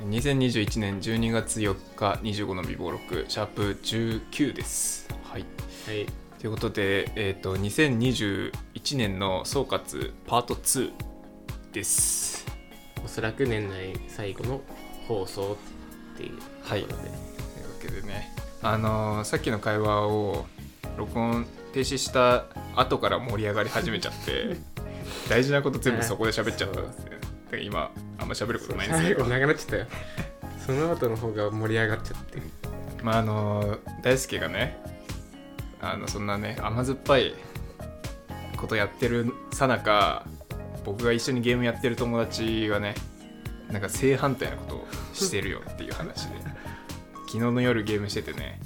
2021年12月4日25の美貌録シャープ19です。はい。はい。ということで、えー、と2021年の総括パート2です。おそらく年内最後の放送っていうところで、というわけでねあのーさっきの会話を録音停止した後から盛り上がり始めちゃって 大事なこと全部そこで喋っちゃったんですねだから今あんま喋ることないんですけど。最後長くなっちゃったよ。その後の方が盛り上がっちゃって。まああの大輔がねあのそんなね甘酸っぱいことやってるさなか僕が一緒にゲームやってる友達がねなんか正反対なことをしてるよっていう話で。昨日の夜ゲームしててね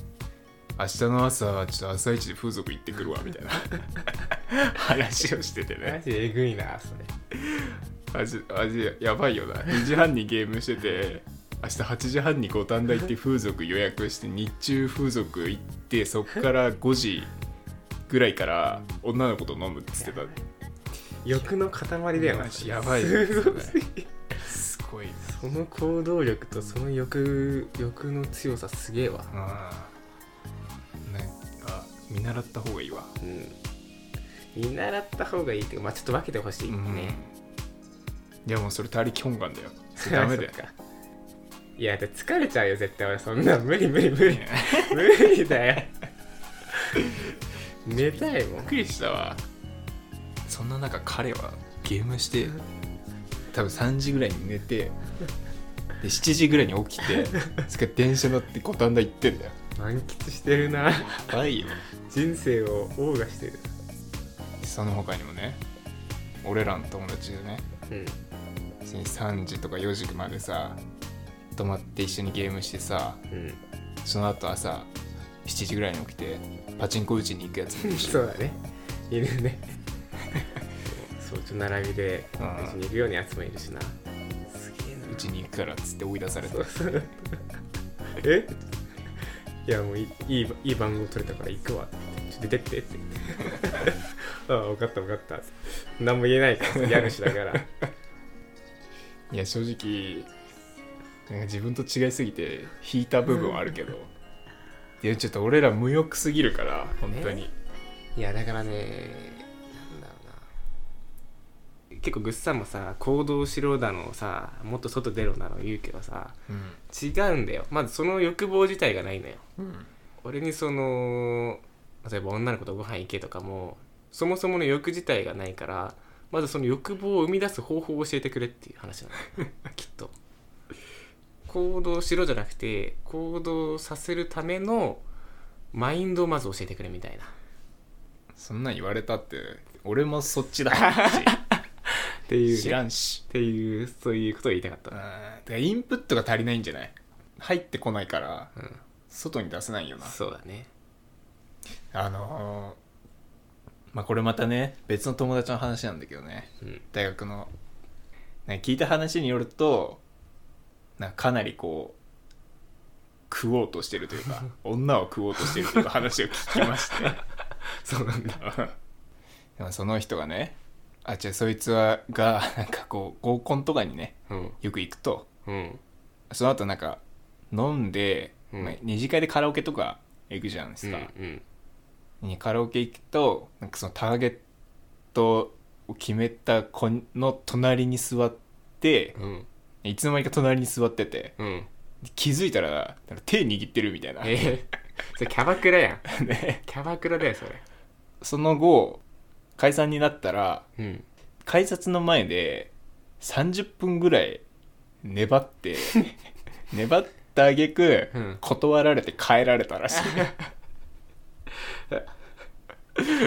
明日の朝ちょっと朝一で風俗行ってくるわみたいな。話をしててマねジえぐいなそれマジマジやばいよな。2時半にゲームしてて明日8時半に五反田行って風俗予約して日中風俗行ってそっから5時ぐらいから女の子と飲むっつってた。欲の塊だよ。なやばいよ。すごすぎすごい。その行動力とその欲欲の強さすげえわ。うん。なんか見習った方がいいわ。うん。見習った方がいいっていうかまあちょっと分けてほしいね、いやもうそれ他力本願だよ。それダメだよ。いやだ疲れちゃうよ絶対俺。そんな無理無理無理。無理 だよ。寝たいもん。びっくりしたわ。そんな中彼はゲームして多分3時ぐらいに寝てで7時ぐらいに起きてそれから電車乗って五反田行ってんだよ。満喫してるな。やばいよ。人生を謳歌してる。その他にもね俺らの友達でねうん別に3時とか4時までさ泊まって一緒にゲームしてさうん。その後朝7時ぐらいに起きてパチンコ打ちに行くやつ そうだね。いるね。そうちょ並びでうんうちに行くようにやつもいるしな。すげえな。うちに行くからっつって追い出されてそうそう。え？いやもういいいい番号取れたから行くわ。ちょっと出てって。っ てああ分かった分かった。何も言えないから家主だからいや正直なんか自分と違いすぎて引いた部分はあるけど。いやちょっと俺ら無欲すぎるから本当に、いやだからねなんだろうな。結構グッサンもさ行動しろだのさもっと外出ろだの言うけどさ違うんだよ。まずその欲望自体がないのよ。うん。俺にその例えば女の子とご飯行けとかもそもそもの欲自体がないからまずその欲望を生み出す方法を教えてくれっていう話なの きっと。行動しろじゃなくて行動させるためのマインドをまず教えてくれみたいな。そんなん言われたって俺もそっちだ っていう、ね、知らんし。っていうそういうことを言いたかった。うんだからインプットが足りないんじゃない？入ってこないからうん。外に出せないよな。そうだね。あのーまあこれまたね別の友達の話なんだけどね。うん。大学の。聞いた話によるとなんかかなりこう食おうとしてるというか 女を食おうとしてるという話を聞きまして。そうなんだ。でもその人がねあ違うそいつはがなんかこう合コンとかにねうん。よく行くとうん。その後なんか飲んで、うん。まあ二次会でカラオケとか行くじゃないですうんか、うんにカラオケ行くとなんかそのターゲットを決めた子の隣に座ってうん。いつの間にか隣に座っててうん。気づいたら手握ってるみたいな、えー、それキャバクラやん。で キャバクラだよそれ。その後解散になったらうん。改札の前で30分ぐらい粘って 粘った挙句、うん。断られて帰られたらしい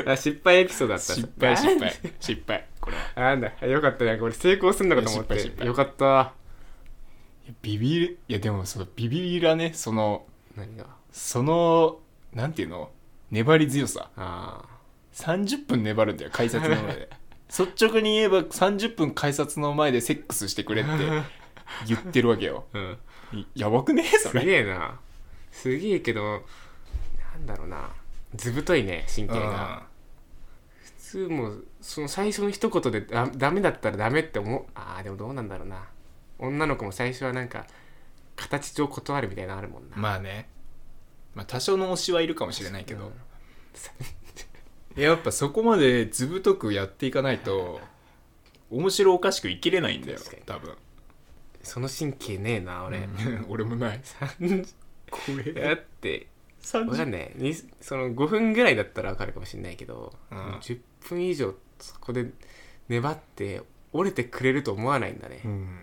あ失敗エピソードだった失敗失敗失敗。これは。あなんだ。よかったね。これ成功すんのかと思って。失敗失敗。よかった。ビビるいやでもそのビビりらねその何が？そのなんていうの？粘り強さ。あ30分粘るんだよ改札の前で。率直に言えば30分改札の前でセックスしてくれって 言ってるわけよ。あうん。いやばくね？そすれげえな。すげえけどなんだろうな図太いね神経が。普通もうその最初の一言でダダメだったらダメって思う。あーでもどうなんだろうな。女の子も最初はなんか形上断るみたいなのあるもんな。まあね。まあ多少の推しはいるかもしれないけど、うん。やっぱそこまで図太くやっていかないと面白おかしく生きれないんだよ確かに。多分。その神経ねえな俺、うん。俺もない。怖だって30わかんない。にその5分ぐらいだったらわかるかもしれないけど、うん。10分以上そこで粘って折れてくれると思わないんだね、うん。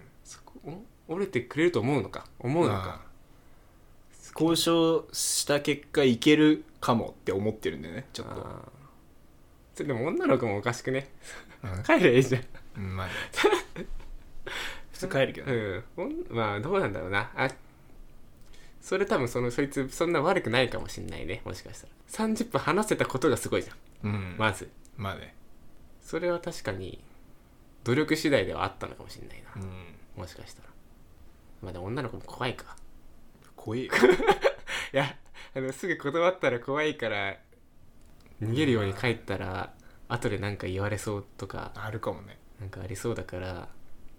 折れてくれると思うのか？思うのか、交渉した結果いけるかもって思ってるんだよねちょっと。それでも女の子もおかしくね？うん。帰ればいいじゃん。うんまあね。普通帰るけどね。うんまあどうなんだろうな。あそれ多分そのそいつそんな悪くないかもしんないねもしかしたら。30分話せたことがすごいじゃん。うん。まず。まあね。それは確かに努力次第ではあったのかもしんないな、うん。もしかしたら。まあでも女の子も怖いか。怖いよ。いやあのすぐ断ったら怖いから逃げるように帰ったら後でなんか言われそうとかあるかもね。なんかありそうだから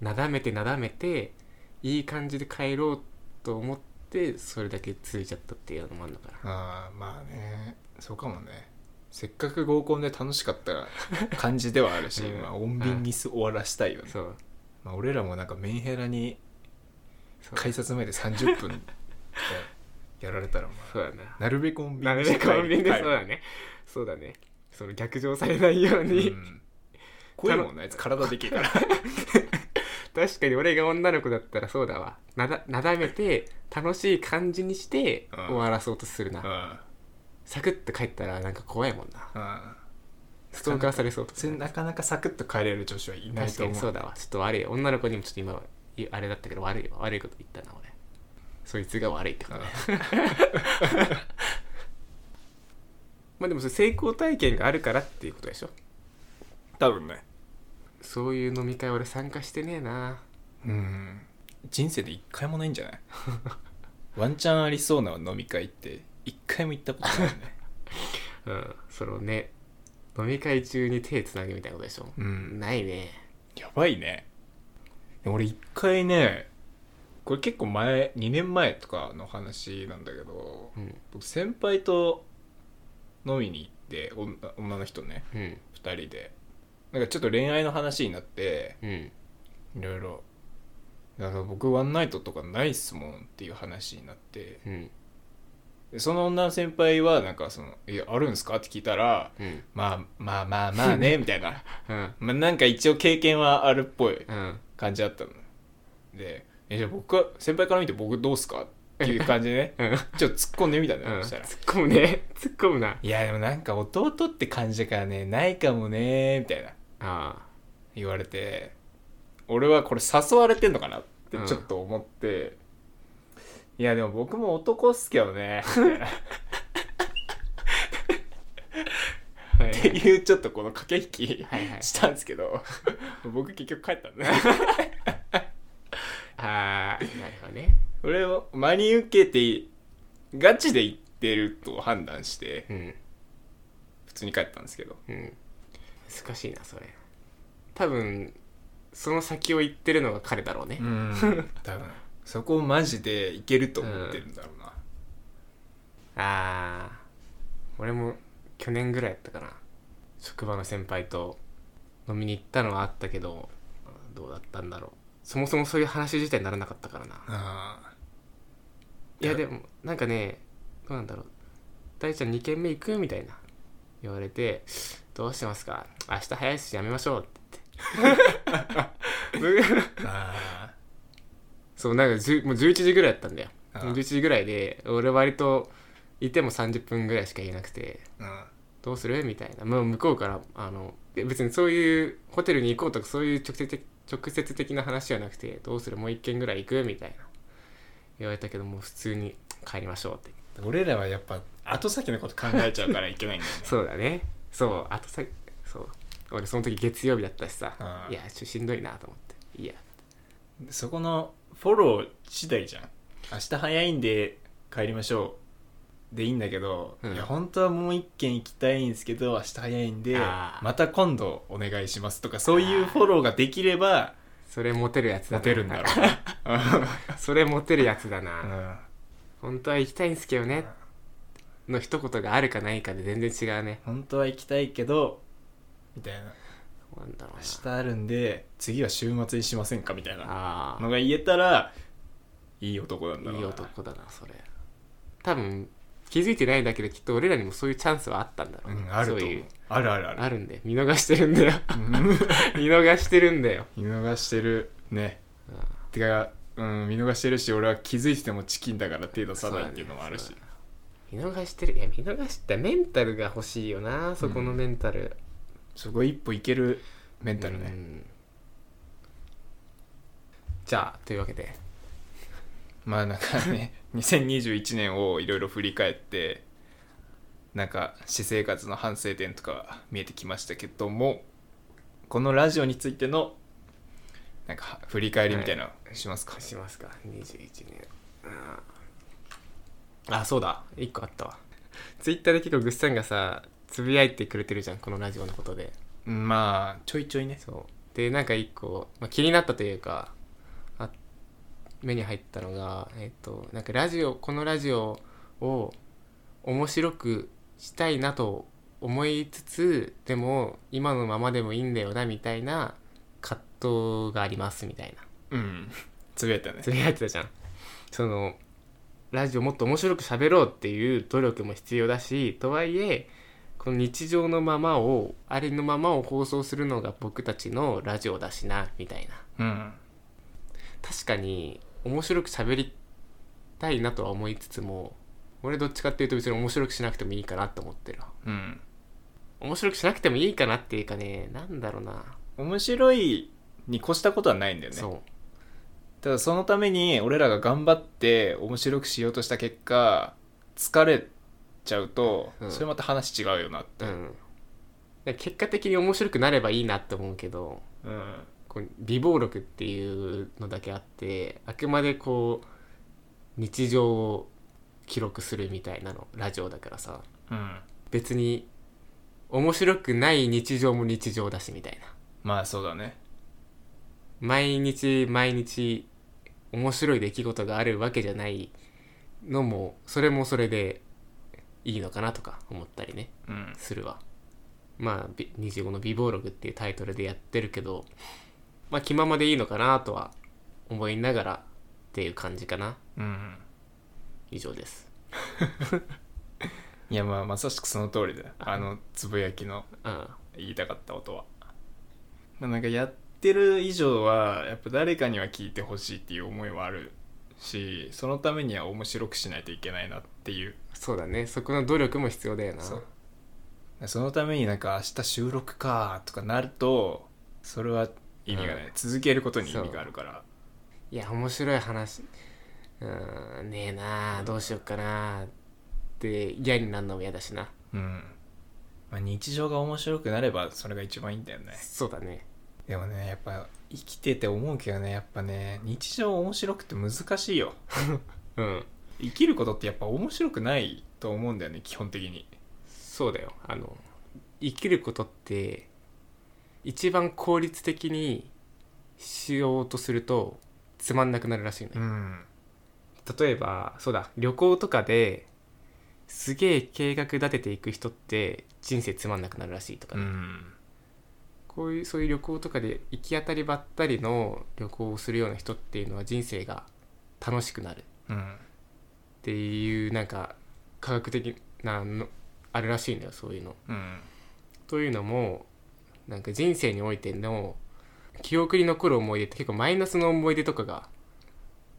なだめてなだめていい感じで帰ろうと思ってそれだけ続いちゃったっていうのもあるのかな。ああまあね。そうかもね。せっかく合コンで楽しかった感じではあるし、うん。まあ、穏便にす終わらしたいよね、そう。まあ、俺らもなんかメンヘラにそう。改札前で30分やられたらまそうだな。あなるべく穏便なるべくコンビニでそうだね。そうだね。その逆上されないように、うん。怖いもんなあいつ。体でけえから 確かに俺が女の子だったらそうだわ。なだなだめて楽しい感じにしてうん。終わらそうとするな、うん。サクッと帰ったらなんか怖いもんな。うん。ストーカーされそうとそれなかなかサクッと帰れる女子はいない確かと思う。にそうだわ。ちょっと悪い。女の子にもちょっと今いあれだったけど悪いわ悪いこと言ったな俺。そいつが悪いってことね。まあでもそれ成功体験があるからっていうことでしょ？多分ねそういう飲み会俺参加してねえな。うん。人生で一回もないんじゃない？ワンチャンありそうな飲み会って一回も行ったことないよね。うんそのね飲み会中に手つなぐみたいなことでしょ、うん。ないね。やばいね。俺一回ねこれ結構前2年前とかの話なんだけどうん。僕先輩と飲みに行って女女の人ね。うん。2人でなんかちょっと恋愛の話になってうん。いろいろ。だから僕ワンナイトとかないっすもんっていう話になって。うん。でその女の先輩はなんかその「えあるんすか?」って聞いたらうん「まあまあまあまあね」みたいな。うん。まあなんか一応経験はあるっぽいうん。感じだったの。で「えじゃあ僕は先輩から見て僕どうっすか?」っていう感じでね うん。ちょっと突っ込んでみたん。だよ、したら。突っ込むね。突っ込むな。いやでもなんか弟って感じだからねないかもねみたいなあ言われて俺はこれ誘われてんのかなってうん。ちょっと思って、いやでも僕も男っすけどね。っていうちょっとこの駆け引きしたんですけど僕結局帰ったんで。ああなるほどね。俺を真に受けてガチで言ってると判断してうん。普通に帰ったんですけど。うん難しいなそれ。多分その先を言ってるのが彼だろうね、うん。多分。そこマジでいけると思ってるんだろうな、ああ俺も去年ぐらいやったかな。職場の先輩と飲みに行ったのはあったけどどうだったんだろう。そもそもそういう話自体にならなかったからな。あいやでもなんかねどうなんだろう。大ちゃん2軒目行く？みたいな言われてどうしてますか？明日早いしやめましょう。って言ってそうなんか10もう11時ぐらいだったんだよ。ああ11時ぐらいで俺割といても30分ぐらいしかいなくてうんどうする？みたいな。もう向こうからあの別にそういうホテルに行こうとかそういう直接的直接的な話じゃなくてどうする？もう一軒ぐらい行く？みたいな。言われたけどもう普通に帰りましょうって俺らはやっぱ後先のこと考えちゃうからいけないんだよね。そうだね。そうあとさそう。俺その時月曜日だったしさ。ああいやちょっとしんどいなと思って。いや。そこのフォロー次第じゃん。明日早いんで帰りましょう。でいいんだけど、うん。いや本当はもう一軒行きたいんですけど明日早いんでまた今度お願いしますとかそういうフォローができればそれモテるやつだモテるんだろうな。それモテるやつだな、うん本当は行きたいんすけどね。の一言があるかないかで全然違うね。本当は行きたいけどみたいな。なんだろうな。明日あるんで次は週末にしませんかみたいなあのが言えたらいい男なんだろうな。い男だなそれ。多分気づいてないだけできっと俺らにもそういうチャンスはあったんだろうね、うんあると思う。あるあるある。あるんで見逃してるんだよ。うん。見逃してるんだよ、見逃してる。ね。うん。てか、うん、見逃してるし俺は気づいててもチキンだから程度差ないっていうのもあるし。見逃してるいや見逃してメンタルが欲しいよなそこのメンタル、そこ一歩いけるメンタルね、うん。じゃあというわけで。まあなんかね 2021年をいろいろ振り返ってなんか私生活の反省点とか見えてきましたけどもこのラジオについてのなんか振り返りみたいなのしますか、しますか。21年。ああそうだ。1個あったわ。ツイッターで結構グッサンがさつぶやいてくれてるじゃんこのラジオのことで。うんまあちょいちょいね。そう。でなんか1個、まあ、気になったというかあ目に入ったのがえっとなんかラジオこのラジオを面白くしたいなと思いつつでも今のままでもいいんだよなみたいな葛藤がありますみたいな。うん。つぶやいたね。つぶやいてたじゃん。そのラジオもっと面白く喋ろうっていう努力も必要だしとはいえこの日常のままをありのままを放送するのが僕たちのラジオだしなみたいな。うん確かに面白く喋りたいなとは思いつつも俺どっちかっていうと別に面白くしなくてもいいかなと思ってる。うん。面白くしなくてもいいかなっていうかねなんだろうな、面白いに越したことはないんだよね。そう。ただそのために俺らが頑張って面白くしようとした結果疲れちゃうと、うん。それまた話違うよなって。うん。で結果的に面白くなればいいなって思うけどうん。こう美貌録っていうのだけあってあくまでこう日常を記録するみたいなのラジオだからさ。うん。別に面白くない日常も日常だしみたいな。まあそうだね毎日毎日面白い出来事があるわけじゃないのもそれもそれでいいのかなとか思ったりねうん。するわ。まあび25の美貌録っていうタイトルでやってるけどまあ気ままでいいのかなとは思いながらっていう感じかな。うん。以上です。いやまあまさしくその通りだよ。あのつぶやきのうん。言いたかったことは、まあ、なんかやってる以上はやっぱ誰かには聞いてほしいっていう思いはあるしそのためには面白くしないといけないなっていう。そうだね。そこの努力も必要だよな。そう。そのためになんか明日収録かとかなるとそれは意味がない、うん。続けることに意味があるから。いや面白い話。うーんねえなあどうしよっかなって嫌になるのも嫌だしな。うん、まあ、日常が面白くなればそれが一番いいんだよね。そうだねでもねやっぱ生きてて思うけどねやっぱね日常面白くて難しいよ。うん。生きることってやっぱ面白くないと思うんだよね基本的に。そうだよ。あの生きることって一番効率的にしようとするとつまんなくなるらしいのよ、ん。例えばそうだ旅行とかですげえ計画立てていく人って人生つまんなくなるらしいとかね、うんこういうそういう旅行とかで行き当たりばったりの旅行をするような人っていうのは人生が楽しくなるっうんていうなんか科学的なのあるらしいんだよそういうの。うんというのもなんか人生においての記憶に残る思い出って結構マイナスの思い出とかが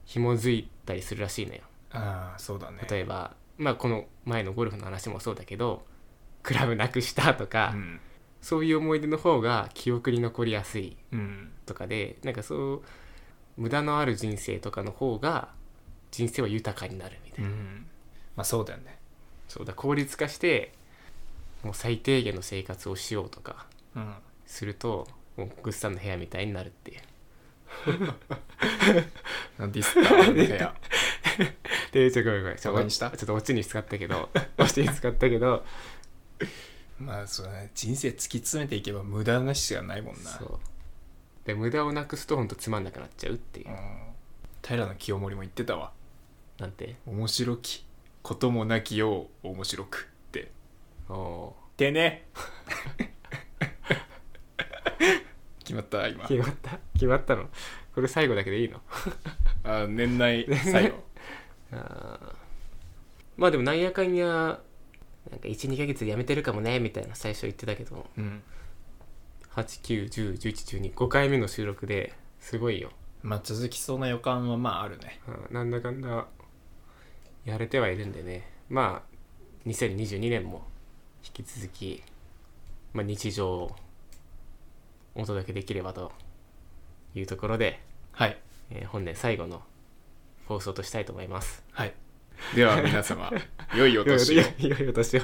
紐づいたりするらしいのよ。ああそうだね例えばまあこの前のゴルフの話もそうだけどクラブなくしたとか、うんそういう思い出の方が記憶に残りやすいうん。とかでなんかそう無駄のある人生とかの方が人生は豊かになるみたいな、うん。まあそうだよね。そうだ効率化してもう最低限の生活をしようとかうんするともうグッサンの部屋みたいになるっていう。なんディスった俺の部屋。でちょごめんごめん。ちょっとオチに使ったけどオチに使ったけどまあそうだね。人生突き詰めていけば無駄なしがないもんな。そう。で無駄をなくすとほんとつまんなくなっちゃうっていう。うん。平清盛も言ってたわ。なんて？面白き。こともなきよう面白くって。おおてね。決まった今。ー決まった？決まったの？これ最後だけでいいの？あ年内最後。あー。まあでもなんやかんやなんか12ヶ月で辞めてるかもねみたいな最初言ってたけど。うん。89101112回目の収録ですごいよ、まあ続きそうな予感はまああるね。うんなんだかんだやれてはいるんでね。まあ2022年も引き続き、まあ、日常をお届けできればというところで、はい。えー本年最後の放送としたいと思います。はいでは皆様良いお年を。いやいやいやいお年を。